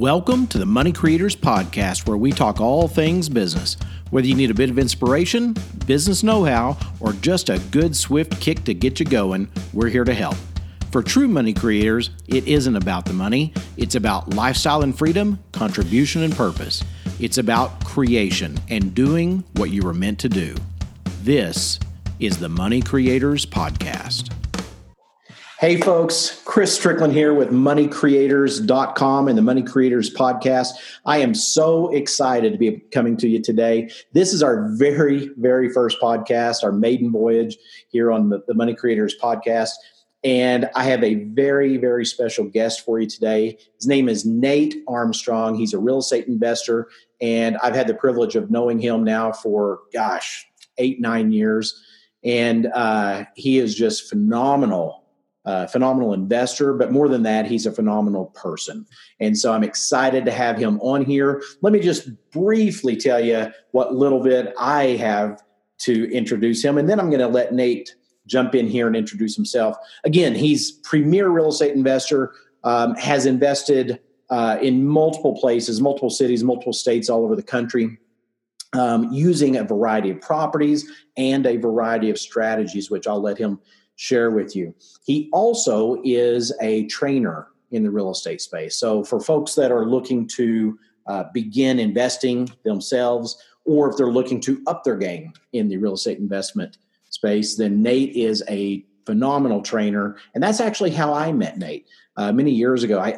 Welcome to the Money Creators Podcast, where we talk all things business. Whether you need a bit of inspiration, business know how, or just a good swift kick to get you going, we're here to help. For true money creators, it isn't about the money, it's about lifestyle and freedom, contribution and purpose. It's about creation and doing what you were meant to do. This is the Money Creators Podcast. Hey, folks, Chris Strickland here with moneycreators.com and the Money Creators Podcast. I am so excited to be coming to you today. This is our very, very first podcast, our maiden voyage here on the, the Money Creators Podcast. And I have a very, very special guest for you today. His name is Nate Armstrong. He's a real estate investor, and I've had the privilege of knowing him now for, gosh, eight, nine years. And uh, he is just phenomenal uh, phenomenal investor, but more than that, he's a phenomenal person. And so I'm excited to have him on here. Let me just briefly tell you what little bit I have to introduce him, and then I'm going to let Nate jump in here and introduce himself. Again, he's premier real estate investor, um, has invested uh, in multiple places, multiple cities, multiple states all over the country. Um, using a variety of properties and a variety of strategies, which I'll let him share with you. He also is a trainer in the real estate space. So, for folks that are looking to uh, begin investing themselves, or if they're looking to up their game in the real estate investment space, then Nate is a phenomenal trainer. And that's actually how I met Nate. Uh, many years ago, I,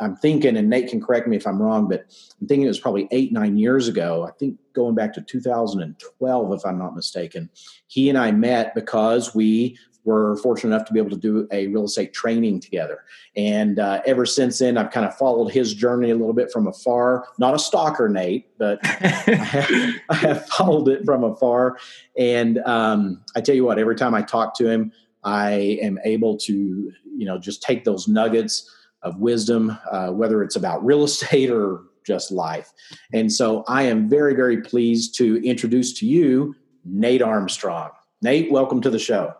I'm thinking, and Nate can correct me if I'm wrong, but I'm thinking it was probably eight, nine years ago. I think going back to 2012, if I'm not mistaken. He and I met because we were fortunate enough to be able to do a real estate training together. And uh, ever since then, I've kind of followed his journey a little bit from afar. Not a stalker, Nate, but I, have, I, have, followed it from afar. And um, I tell you what, every time I talk to him, I am able to, you know, just take those nuggets of wisdom, uh, whether it's about real estate or just life. And so I am very, very pleased to introduce to you Nate Armstrong. Nate, welcome to the show.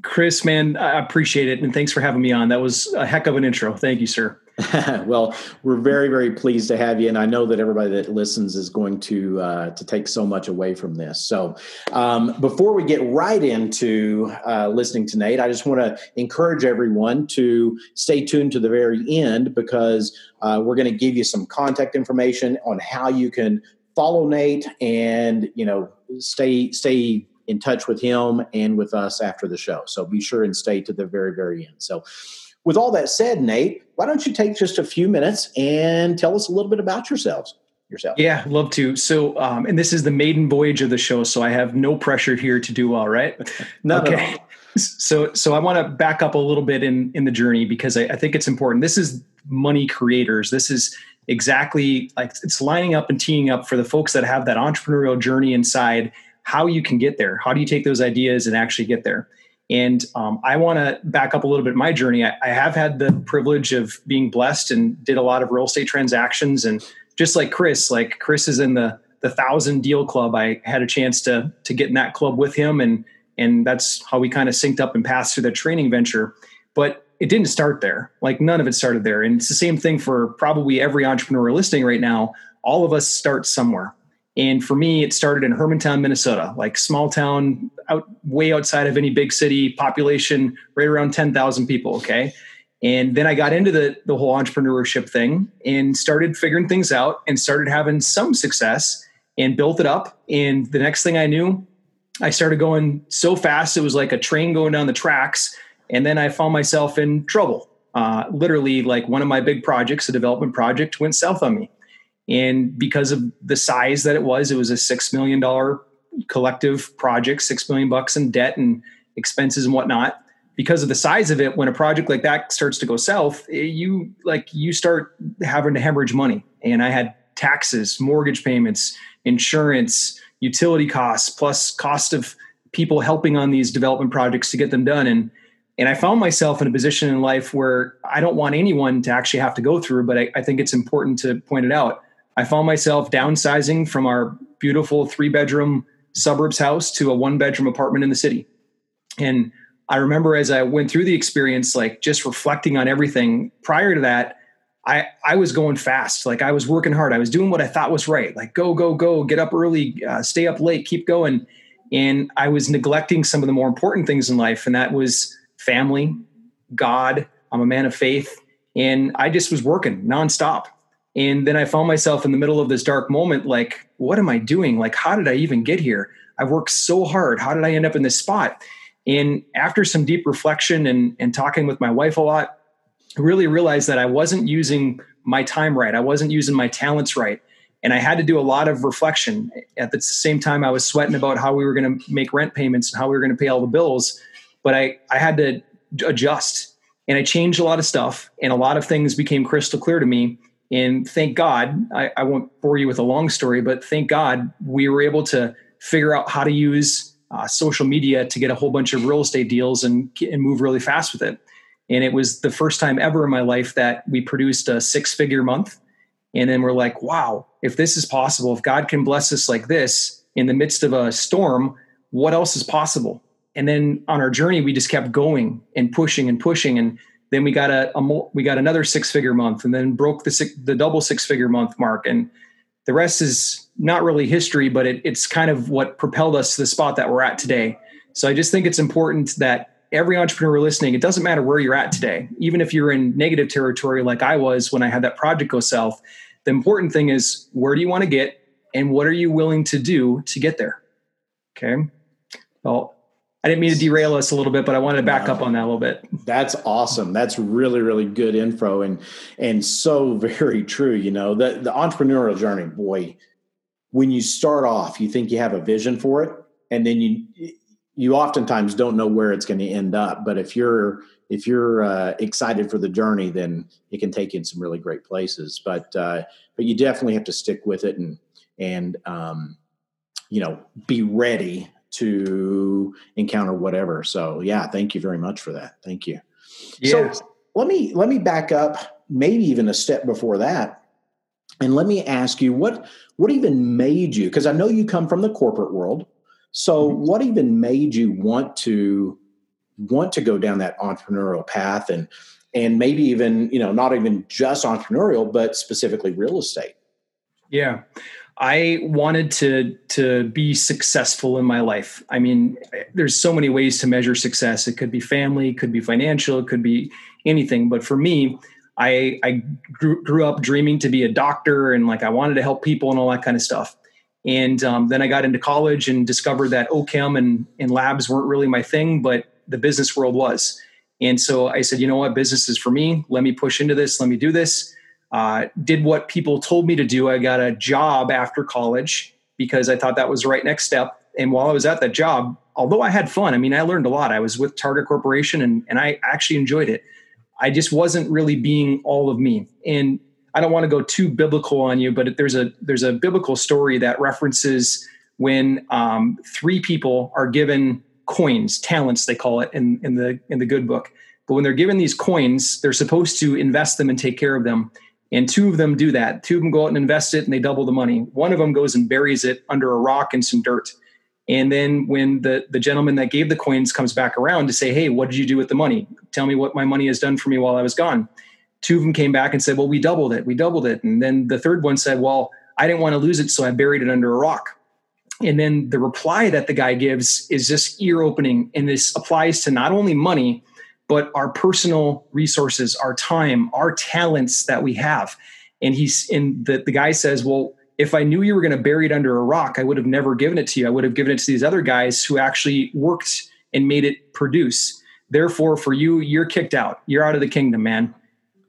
Chris, man, I appreciate it. And thanks for having me on. That was a heck of an intro. Thank you, sir. well, we're very, very pleased to have you, and I know that everybody that listens is going to uh, to take so much away from this. So, um, before we get right into uh, listening to Nate, I just want to encourage everyone to stay tuned to the very end because uh, we're going to give you some contact information on how you can follow Nate and you know stay stay in touch with him and with us after the show. So be sure and stay to the very, very end. So, with all that said, Nate, why don't you take just a few minutes and tell us a little bit about yourselves? Yourself. Yeah, love to. So, um, and this is the maiden voyage of the show, so I have no pressure here to do well, right? okay. So, so I want to back up a little bit in in the journey because I, I think it's important. This is money creators. This is exactly like it's lining up and teeing up for the folks that have that entrepreneurial journey inside how you can get there. How do you take those ideas and actually get there? And um, I want to back up a little bit my journey. I, I, have had the privilege of being blessed and did a lot of real estate transactions. And just like Chris, like Chris is in the the thousand deal club. I had a chance to to get in that club with him, and and that's how we kind of synced up and passed through the training venture. But it didn't start there. Like none of it started there. And it's the same thing for probably every entrepreneur listening right now. All of us start somewhere. And for me, it started in Hermantown, Minnesota, like small town, out way outside of any big city, population right around 10,000 people. Okay. And then I got into the, the whole entrepreneurship thing and started figuring things out and started having some success and built it up. And the next thing I knew, I started going so fast, it was like a train going down the tracks. And then I found myself in trouble. Uh, literally, like one of my big projects, a development project, went south on me. And because of the size that it was, it was a $6 million collective project, 6 million bucks in debt and expenses and whatnot. Because of the size of it, when a project like that starts to go south, you like you start having to hemorrhage money. And I had taxes, mortgage payments, insurance, utility costs, plus cost of people helping on these development projects to get them done. And and I found myself in a position in life where I don't want anyone to actually have to go through, but I, I think it's important to point it out I found myself downsizing from our beautiful three bedroom suburbs house to a one bedroom apartment in the city. And I remember as I went through the experience, like just reflecting on everything prior to that, I, I was going fast. Like I was working hard. I was doing what I thought was right. Like go, go, go, get up early, uh, stay up late, keep going. And I was neglecting some of the more important things in life. And that was family, God. I'm a man of faith. And I just was working nonstop. And then I found myself in the middle of this dark moment like, what am I doing? Like, how did I even get here? I worked so hard. How did I end up in this spot? And after some deep reflection and, and talking with my wife a lot, I really realized that I wasn't using my time right. I wasn't using my talents right. And I had to do a lot of reflection. At the same time, I was sweating about how we were going to make rent payments and how we were going to pay all the bills. But I, I had to adjust and I changed a lot of stuff and a lot of things became crystal clear to me. And thank God, I, I won't bore you with a long story, but thank God we were able to figure out how to use uh, social media to get a whole bunch of real estate deals and, and move really fast with it. And it was the first time ever in my life that we produced a six figure month. And then we're like, wow, if this is possible, if God can bless us like this in the midst of a storm, what else is possible? And then on our journey, we just kept going and pushing and pushing. And then we got a, a we got another six figure month and then broke the six, the double six figure month mark. And the rest is not really history, but it, it's kind of what propelled us to the spot that we're at today. So I just think it's important that every entrepreneur listening, it doesn't matter where you're at today, even if you're in negative territory like I was when I had that project go south. The important thing is where do you want to get and what are you willing to do to get there? Okay. Well, I didn't mean to derail us a little bit, but I wanted to back no, up on that a little bit. That's awesome. That's really, really good info and and so very true. You know, the the entrepreneurial journey, boy, when you start off, you think you have a vision for it, and then you you oftentimes don't know where it's going to end up but if you're if you're uh, excited for the journey then it can take you in some really great places but uh, but you definitely have to stick with it and and um, you know be ready to encounter whatever so yeah thank you very much for that thank you yeah. so let me let me back up maybe even a step before that and let me ask you what what even made you because i know you come from the corporate world so, mm-hmm. what even made you want to want to go down that entrepreneurial path, and and maybe even you know not even just entrepreneurial, but specifically real estate? Yeah. I wanted to to be successful in my life. I mean, there's so many ways to measure success. It could be family, it could be financial, it could be anything. But for me, I I grew, grew up dreaming to be a doctor and like I wanted to help people and all that kind of stuff. And um, then I got into college and discovered that OChem and, and labs weren't really my thing, but the business world was. And so I said, you know what, business is for me. Let me push into this. Let me do this. Uh, did what people told me to do. I got a job after college because I thought that was the right next step. And while I was at that job, although I had fun, I mean, I learned a lot. I was with Target Corporation and, and I actually enjoyed it. I just wasn't really being all of me. And I don't want to go too biblical on you, but there's a there's a biblical story that references when um, three people are given coins, talents they call it in, in the in the good book. But when they're given these coins, they're supposed to invest them and take care of them. And two of them do that. Two of them go out and invest it and they double the money. One of them goes and buries it under a rock and some dirt. And then when the, the gentleman that gave the coins comes back around to say, Hey, what did you do with the money? Tell me what my money has done for me while I was gone two of them came back and said, well, we doubled it. We doubled it. And then the third one said, well, I didn't want to lose it. So I buried it under a rock. And then the reply that the guy gives is just ear opening. And this applies to not only money, but our personal resources, our time, our talents that we have. And he's and the, the guy says, well, if I knew you were going to bury it under a rock, I would have never given it to you. I would have given it to these other guys who actually worked and made it produce. Therefore, for you, you're kicked out. You're out of the kingdom, man.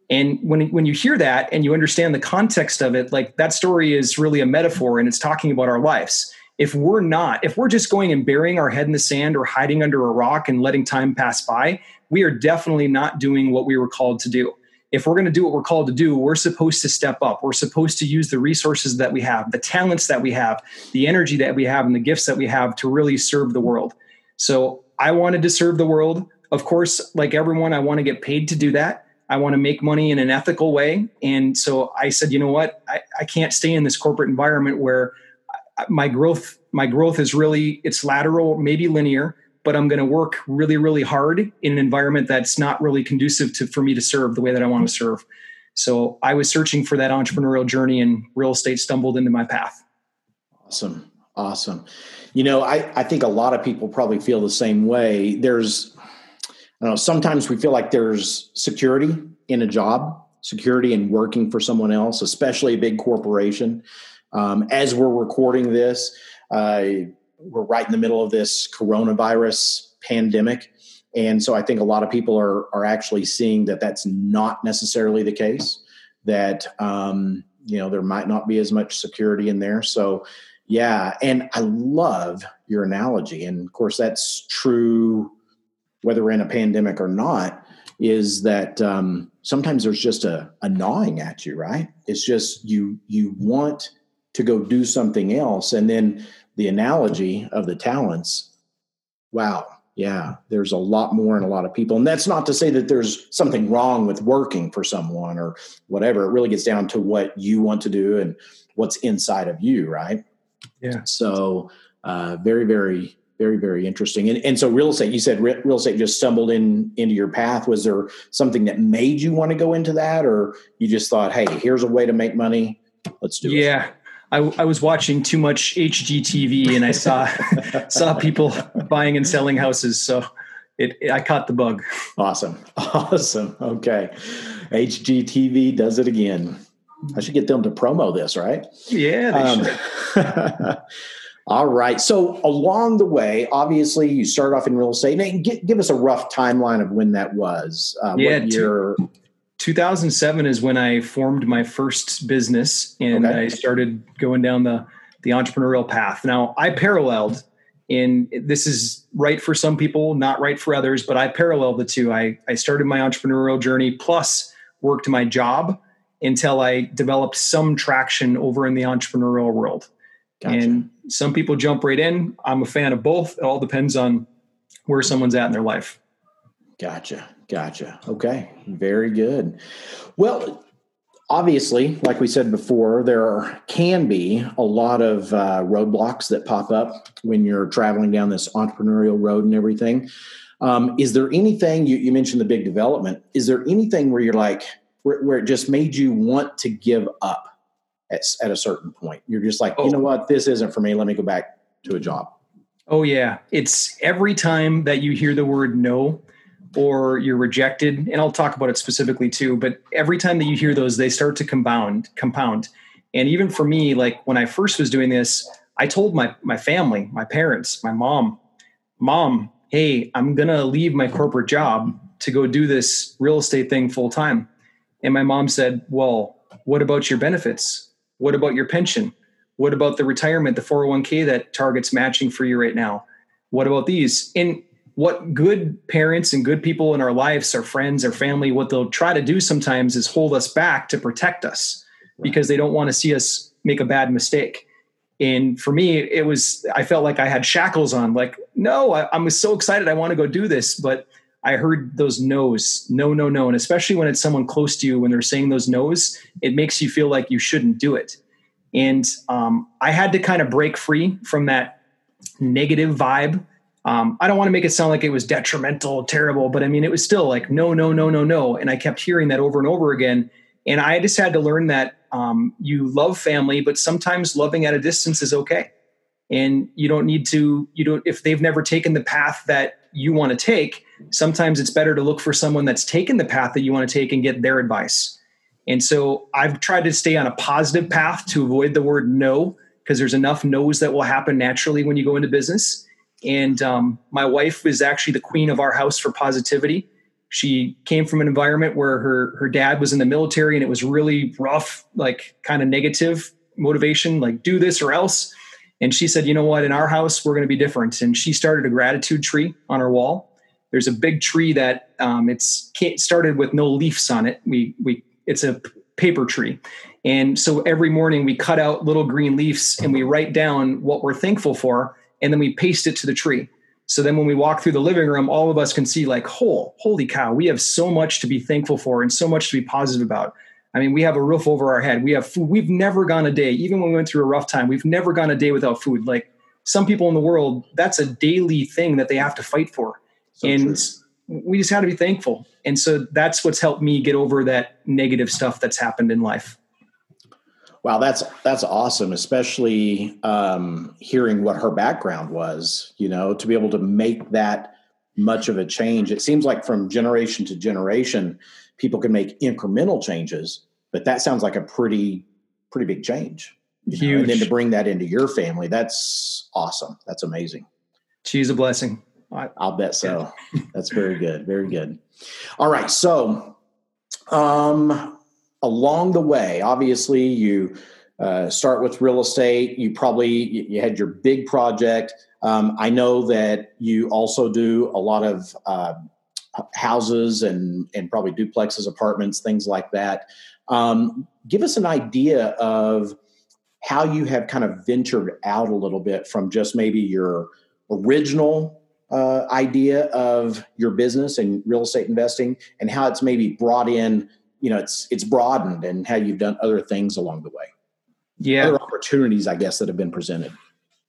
And when when you hear that and you understand the context of it, like that story is really a metaphor and it's talking about our lives. If we're not, if we're just going and burying our head in the sand or hiding under a rock and letting time pass by, we are definitely not doing what we were called to do. If we're going to do what we're called to do, we're supposed to step up. We're supposed to use the resources that we have, the talents that we have, the energy that we have, and the gifts that we have to really serve the world. So I wanted to serve the world. Of course, like everyone, I want to get paid to do that. I want to make money in an ethical way. And so I said, you know what? I, I can't stay in this corporate environment where my growth, my growth is really, it's lateral, maybe linear, but I'm going to work really, really hard in an environment that's not really conducive to, for me to serve the way that I want to serve. So I was searching for that entrepreneurial journey, and real estate stumbled into my path. Awesome, awesome. You know, I I think a lot of people probably feel the same way. There's, I don't know. Sometimes we feel like there's security in a job, security in working for someone else, especially a big corporation. Um, as we're recording this, uh, we're right in the middle of this coronavirus pandemic. And so I think a lot of people are, are actually seeing that that's not necessarily the case, that, um, you know, there might not be as much security in there. So, yeah. And I love your analogy. And of course, that's true whether we're in a pandemic or not, is that um, sometimes there's just a, a gnawing at you, right? It's just you, you want to go do something else. And then the analogy of the talents, wow, yeah, there's a lot more in a lot of people. And that's not to say that there's something wrong with working for someone or whatever. It really gets down to what you want to do and what's inside of you, right? Yeah. So, uh, very, very, very, very interesting. And, and so, real estate, you said re- real estate just stumbled in into your path. Was there something that made you want to go into that, or you just thought, hey, here's a way to make money? Let's do yeah. it. Yeah. I, I, was watching too much HGTV and I saw saw people buying and selling houses. So it, it, I caught the bug. Awesome, awesome. Okay, HGTV does it again. I should get them to promo this, right? Yeah. Um, all right. So along the way, obviously, you start off in real estate. And give, give us a rough timeline of when that was. Uh, yeah, what year? 2007 is when I formed my first business and okay. I started going down the the entrepreneurial path. Now, I paralleled and this is right for some people, not right for others, but I paralleled the two. I I started my entrepreneurial journey plus worked my job until I developed some traction over in the entrepreneurial world. Gotcha. And some people jump right in. I'm a fan of both. It all depends on where someone's at in their life. Gotcha. Gotcha. Okay. Very good. Well, obviously, like we said before, there can be a lot of uh, roadblocks that pop up when you're traveling down this entrepreneurial road and everything. Um, is there anything you, you, mentioned the big development? Is there anything where you're like, where, where it just made you want to give up at, at a certain point? You're just like, oh. you know what, this isn't for me. Let me go back to a job. Oh, yeah. It's every time that you hear the word no, or you're rejected and i'll talk about it specifically too but every time that you hear those they start to compound compound. And even for me like when i first was doing this i told my my family my parents my mom mom hey i'm gonna leave my corporate job to go do this real estate thing full time and my mom said well what about your benefits? What about your pension? What about the retirement the 401k that Target's matching for you right now? What about these? And what good parents and good people in our lives, our friends, our family, what they'll try to do sometimes is hold us back to protect us right. because they don't want to see us make a bad mistake. And for me, it was, I felt like I had shackles on, like, no, I, I was so excited. I want to go do this. But I heard those no's, no, no, no. And especially when it's someone close to you, when they're saying those no's, it makes you feel like you shouldn't do it. And um, I had to kind of break free from that negative vibe um, I don't want to make it sound like it was detrimental, terrible, but I mean, it was still like, no, no, no, no, no. And I kept hearing that over and over again. And I just had to learn that um, you love family, but sometimes loving at a distance is okay. And you don't need to, you don't, if they've never taken the path that you want to take, sometimes it's better to look for someone that's taken the path that you want to take and get their advice. And so I've tried to stay on a positive path to avoid the word no, because there's enough no's that will happen naturally when you go into business and um, my wife is actually the queen of our house for positivity. She came from an environment where her her dad was in the military, and it was really rough, like kind of negative motivation, like do this or else. And she said, you know what, in our house we're going to be different. And she started a gratitude tree on our wall. There's a big tree that um, it's started with no leaves on it. We we it's a paper tree. And so every morning we cut out little green leaves and we write down what we're thankful for and then we paste it to the tree. So then when we walk through the living room, all of us can see like, oh, holy cow, we have so much to be thankful for and so much to be positive about. I mean, we have a roof over our head. We have food. We've never gone a day, even when we went through a rough time, we've never gone a day without food. Like some people in the world, that's a daily thing that they have to fight for. So and true. we just got to be thankful. And so that's what's helped me get over that negative stuff that's happened in life. Wow, that's that's awesome, especially um, hearing what her background was. You know, to be able to make that much of a change. It seems like from generation to generation, people can make incremental changes, but that sounds like a pretty pretty big change. Huge. And then to bring that into your family, that's awesome. That's amazing. She's a blessing. I, will bet so. Yeah. that's very good. Very good. All right. So, um, along the way, obviously, you uh, start with real estate. You probably you had your big project. Um, I know that you also do a lot of uh, houses and and probably duplexes, apartments, things like that. Um, give us an idea of how you have kind of ventured out a little bit from just maybe your original uh, idea of your business and real estate investing and how it's maybe brought in you know it's it's broadened and how you've done other things along the way. Yeah. Other opportunities i guess that have been presented.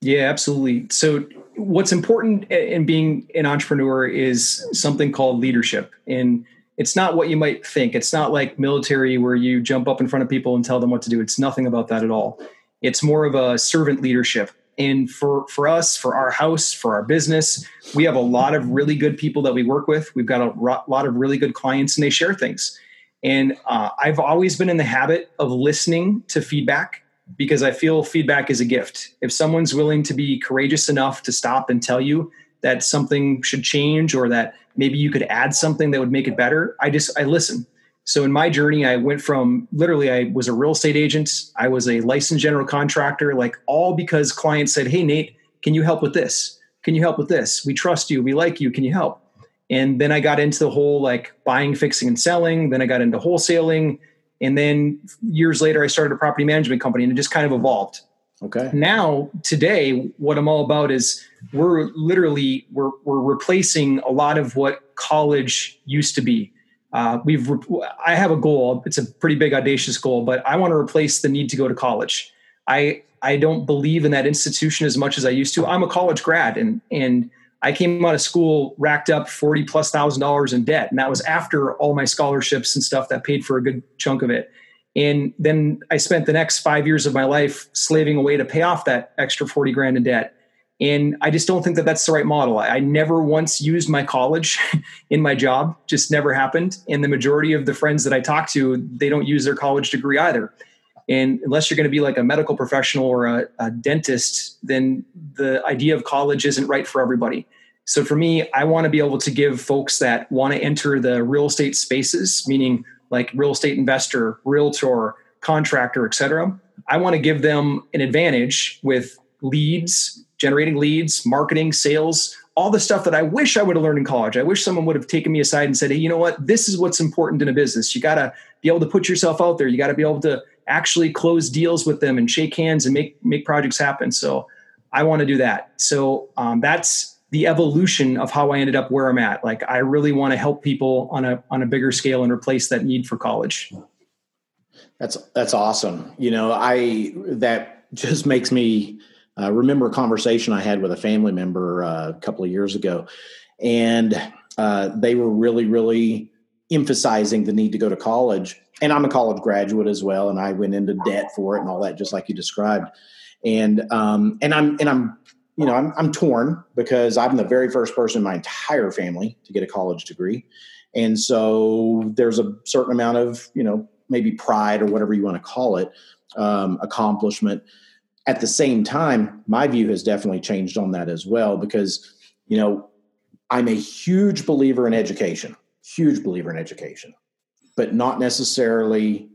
Yeah absolutely. So what's important in being an entrepreneur is something called leadership. And it's not what you might think. It's not like military where you jump up in front of people and tell them what to do. It's nothing about that at all. It's more of a servant leadership. And for, for us, for our house, for our business, we have a lot of really good people that we work with. We've got a lot of really good clients and they share things. And uh, I've always been in the habit of listening to feedback because I feel feedback is a gift. If someone's willing to be courageous enough to stop and tell you that something should change or that maybe you could add something that would make it better, I just I listen. So in my journey, I went from literally I was a real estate agent, I was a licensed general contractor, like all because clients said, "Hey Nate, can you help with this? Can you help with this? We trust you, we like you, can you help?" And then I got into the whole like buying, fixing and selling, then I got into wholesaling, and then years later I started a property management company and it just kind of evolved. Okay. Now, today what I'm all about is we're literally we're we're replacing a lot of what college used to be uh, we've re- I have a goal. It's a pretty big audacious goal, but I want to replace the need to go to college. I I don't believe in that institution as much as I used to. I'm a college grad, and and I came out of school racked up forty plus thousand dollars in debt, and that was after all my scholarships and stuff that paid for a good chunk of it. And then I spent the next five years of my life slaving away to pay off that extra forty grand in debt. And I just don't think that that's the right model. I, never once used my college in my job, just never happened. And the majority of the friends that I talk to, they don't use their college degree either. And unless you're going to be like a medical professional or a, a dentist, then the idea of college isn't right for everybody. So for me, I want to be able to give folks that want to enter the real estate spaces, meaning like real estate investor, realtor, contractor, et cetera. I want to give them an advantage with leads, generating leads, marketing, sales, all the stuff that I wish I would have learned in college. I wish someone would have taken me aside and said, hey, you know what? This is what's important in a business. You got to be able to put yourself out there. You got to be able to actually close deals with them and shake hands and make, make projects happen. So I want to do that. So um, that's the evolution of how I ended up where I'm at. Like I really want to help people on a, on a bigger scale and replace that need for college. That's, that's awesome. You know, I, that just makes me, I remember a conversation I had with a family member uh, a couple of years ago, and uh, they were really, really emphasizing the need to go to college. And I'm a college graduate as well, and I went into debt for it and all that, just like you described. And um, and I'm and I'm you know I'm I'm torn because I'm the very first person in my entire family to get a college degree, and so there's a certain amount of you know maybe pride or whatever you want to call it, um, accomplishment at the same time, my view has definitely changed on that as well because, you know, I'm a huge believer in education, huge believer in education, but not necessarily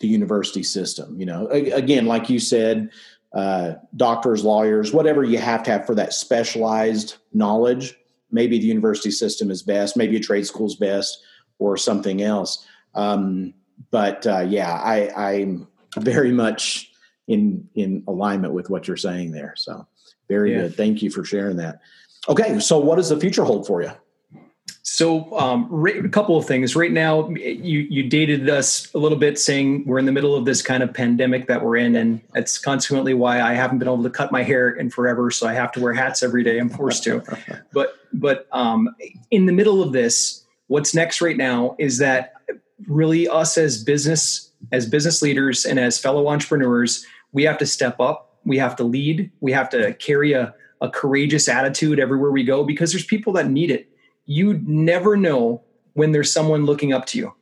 the university system. You know, again, like you said, uh, doctors, lawyers, whatever you have to have for that specialized knowledge. Maybe the university system is best, maybe a trade school is best, or something else. Um, but uh, yeah, I, I'm very much in in alignment with what you're saying there. So very yeah. good. Thank you for sharing that. Okay, so what does the future hold for you? So um, a couple of things. Right now, you you dated us a little bit, saying we're in the middle of this kind of pandemic that we're in, and that's consequently why I haven't been able to cut my hair in forever. So I have to wear hats every day. I'm forced to. but but um, in the middle of this, what's next right now is that really us as business as business leaders and as fellow entrepreneurs, we have to step up. We have to lead. We have to carry a a courageous attitude everywhere we go because there's people that need it you never know when there's someone looking up to you.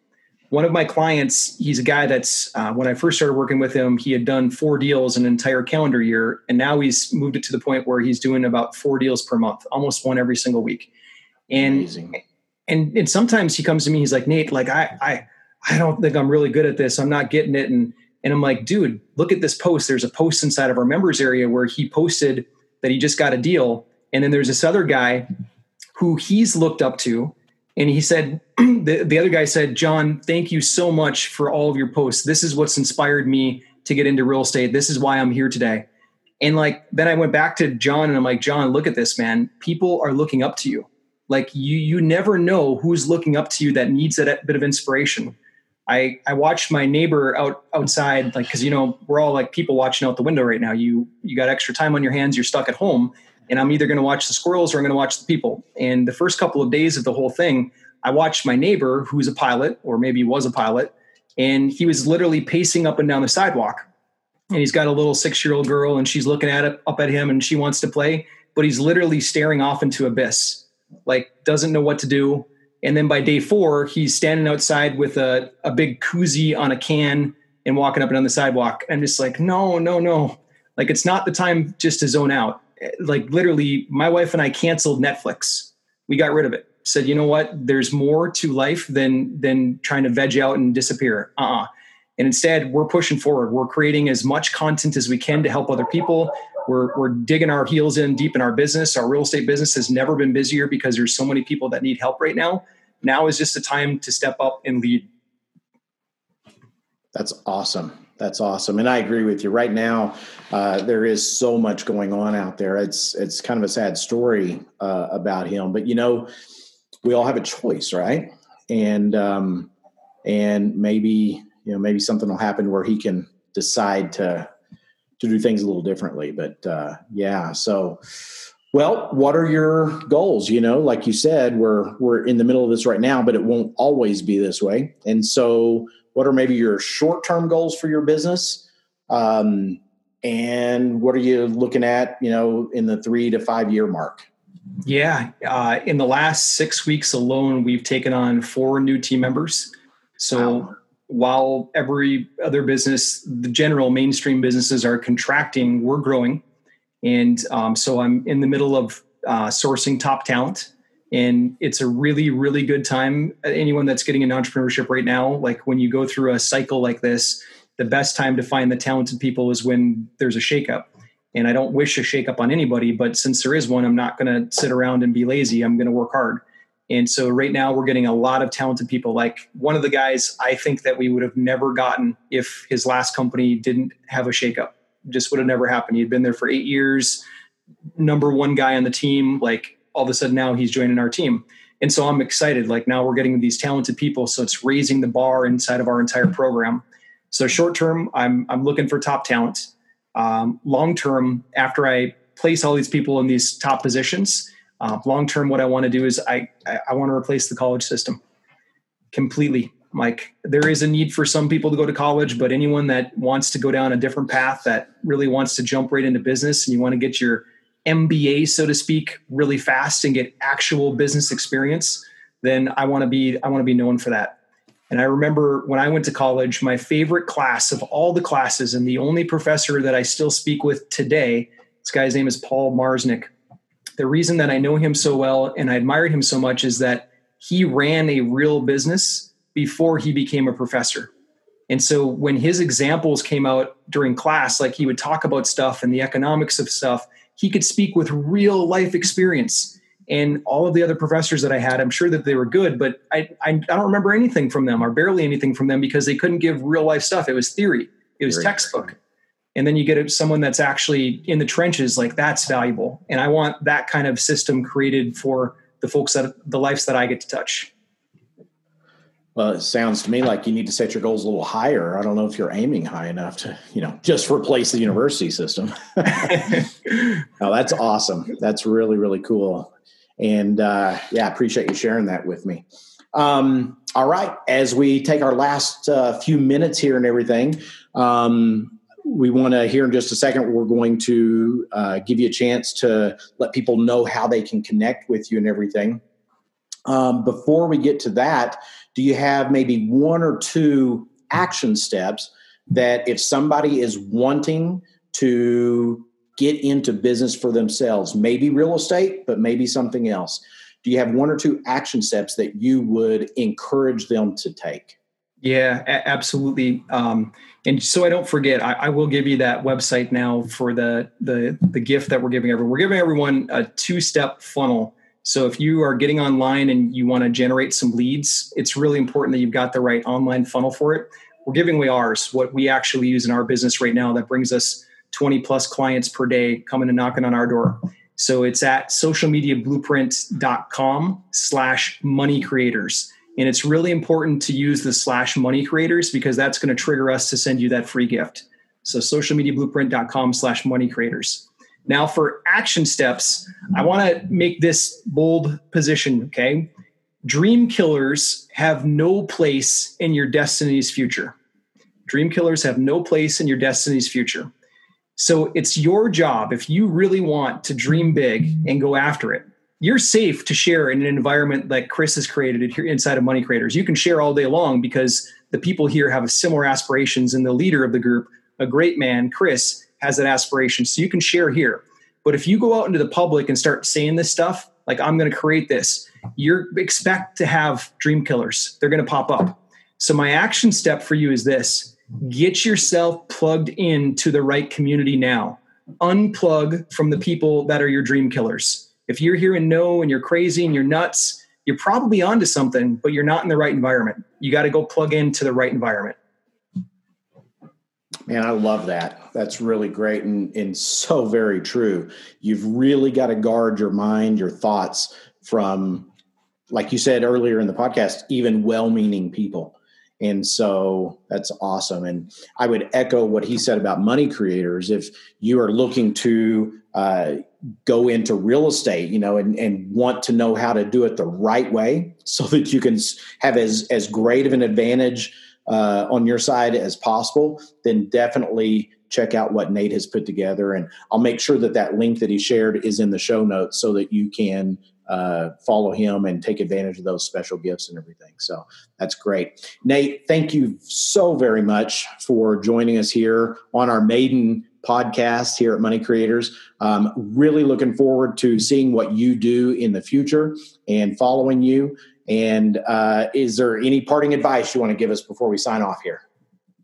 One of my clients, he's a guy that's, uh, when I first started working with him, he had done four deals an entire calendar year. And now he's moved it to the point where he's doing about four deals per month, almost one every single week. And, Amazing. and, and sometimes he comes to me, he's like, Nate, like, I, I, I don't think I'm really good at this. I'm not getting it. And, and I'm like, dude, look at this post. There's a post inside of our members area where he posted that he just got a deal. And then there's this other guy who he's looked up to. And he said, the, the other guy said, John, thank you so much for all of your posts. This is what's inspired me to get into real estate. This is why I'm here today. And like, then I went back to John and I'm like, John, look at this, man. People are looking up to you. Like you, you never know who's looking up to you that needs that bit of inspiration. I, I watched my neighbor out outside, like, cause you know, we're all like people watching out the window right now. You, you got extra time on your hands. You're stuck at home and I'm either going to watch the squirrels or I'm going to watch the people. And the first couple of days of the whole thing, I watched my neighbor, who's a pilot, or maybe was a pilot, and he was literally pacing up and down the sidewalk. And he's got a little six year old girl, and she's looking at it up at him, and she wants to play, but he's literally staring off into abyss, like doesn't know what to do. And then by day four, he's standing outside with a, a big koozie on a can and walking up and down the sidewalk. I'm just like, no, no, no. Like it's not the time just to zone out like literally my wife and I canceled Netflix. We got rid of it. Said, you know what? There's more to life than than trying to veg out and disappear. Uh-uh. And instead, we're pushing forward. We're creating as much content as we can to help other people. We're, we're digging our heels in deep in our business. Our real estate business has never been busier because there's so many people that need help right now. Now is just the time to step up and lead. That's awesome. That's awesome, and I agree with you. Right now, uh, there is so much going on out there. It's it's kind of a sad story uh, about him, but you know, we all have a choice, right? And um, and maybe you know maybe something will happen where he can decide to to do things a little differently. But uh, yeah, so well, what are your goals? You know, like you said, we're we're in the middle of this right now, but it won't always be this way, and so what are maybe your short term goals for your business? Um, and what are you looking at, you know, in the three to five year mark? Yeah. Uh, in the last six weeks alone, we've taken on four new team members. So wow. while every other business, the general mainstream businesses are contracting, we're growing. And um, so I'm in the middle of uh, sourcing top talent and it's a really really good time. Anyone that's getting into entrepreneurship right now like when you go through a cycle like this the best time to find the talented people is when there's a shakeup. And i don't wish a shakeup on anybody but since there is one i'm not going to sit around and be lazy. I'm going to work hard. And so right now we're getting a lot of talented people. Like one of the guys i think that we would have never gotten if his last company didn't have a shakeup. Just would have never happened. He'd been there for eight years. Number one guy on the team like all of a sudden now he's joining our team. And so I'm excited. Like now we're getting these talented people. So it's raising the bar inside of our entire program. So short term, I'm, I'm looking for top talent. Um, long term, after I place all these people in these top positions, uh, long term, what I want to do is I, I, I want to replace the college system completely. Like there is a need for some people to go to college, but anyone that wants to go down a different path that really wants to jump right into business and you want to get your MBA, so to speak, really fast and get actual business experience, then I want to be I want to be known for that. And I remember when I went to college, my favorite class of all the classes, and the only professor that I still speak with today, this guy's name is Paul Marsnick. The reason that I know him so well and I admired him so much is that he ran a real business before he became a professor. And so when his examples came out during class, like he would talk about stuff and the economics of stuff, he could speak with real life experience. And all of the other professors that I had, I'm sure that they were good, but I, I, I don't remember anything from them or barely anything from them because they couldn't give real life stuff. It was theory, it was textbook. And then you get someone that's actually in the trenches, like that's valuable. And I want that kind of system created for the folks that the lives that I get to touch. Well, it sounds to me like you need to set your goals a little higher. I don't know if you're aiming high enough to, you know, just replace the university system. oh, that's awesome. That's really, really cool. And uh, yeah, I appreciate you sharing that with me. Um, all right, as we take our last uh, few minutes here and everything, um, we want to hear in just a second. We're going to uh, give you a chance to let people know how they can connect with you and everything. Um, before we get to that, do you have maybe one or two action steps that if somebody is wanting to get into business for themselves, maybe real estate, but maybe something else? Do you have one or two action steps that you would encourage them to take? Yeah, a- absolutely. Um, and so I don't forget, I, I, will give you that website now for the the the gift that we're giving everyone. We're giving everyone a two step funnel. So if you are getting online and you want to generate some leads, it's really important that you've got the right online funnel for it. We're giving away ours, what we actually use in our business right now that brings us 20 plus clients per day coming and knocking on our door. So it's at socialmediablueprint.com slash money creators. And it's really important to use the slash money creators because that's going to trigger us to send you that free gift. So socialmediablueprint.com slash money creators. Now for action steps, I want to make this bold position, okay? Dream killers have no place in your destiny's future. Dream killers have no place in your destiny's future. So it's your job if you really want to dream big and go after it. You're safe to share in an environment like Chris has created here inside of Money Creators. You can share all day long because the people here have similar aspirations, and the leader of the group, a great man, Chris, has that aspiration. So you can share here. But if you go out into the public and start saying this stuff, like I'm going to create this, you expect to have dream killers. They're going to pop up. So my action step for you is this get yourself plugged into the right community now. Unplug from the people that are your dream killers. If you're hearing no and you're crazy and you're nuts, you're probably onto something, but you're not in the right environment. You got to go plug into the right environment. Man, I love that. That's really great and, and so very true. You've really got to guard your mind, your thoughts from, like you said earlier in the podcast, even well meaning people. And so that's awesome. And I would echo what he said about money creators. If you are looking to uh, go into real estate, you know, and, and want to know how to do it the right way so that you can have as, as great of an advantage uh, on your side as possible, then definitely check out what Nate has put together. And I'll make sure that that link that he shared is in the show notes so that you can uh, follow him and take advantage of those special gifts and everything. So that's great. Nate, thank you so very much for joining us here on our maiden podcast here at Money Creators. Um, really looking forward to seeing what you do in the future and following you. And uh, is there any parting advice you want to give us before we sign off here?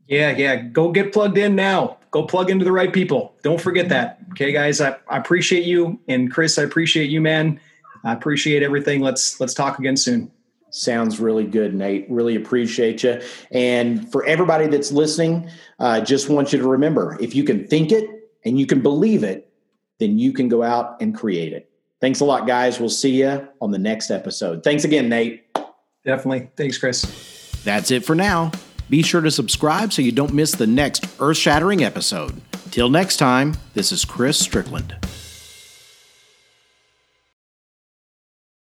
Yeah, yeah. Go get plugged in now. Go plug into the right people. Don't forget that. Okay, guys. I, I appreciate you. And Chris, I appreciate you, man. I appreciate everything. Let's let's talk again soon. Sounds really good, Nate. Really appreciate you. And for everybody that's listening, I uh, just want you to remember if you can think it and you can believe it, then you can go out and create it. Thanks a lot, guys. We'll see you on the next episode. Thanks again, Nate. Definitely. Thanks, Chris. That's it for now. Be sure to subscribe so you don't miss the next earth shattering episode. Till next time, this is Chris Strickland.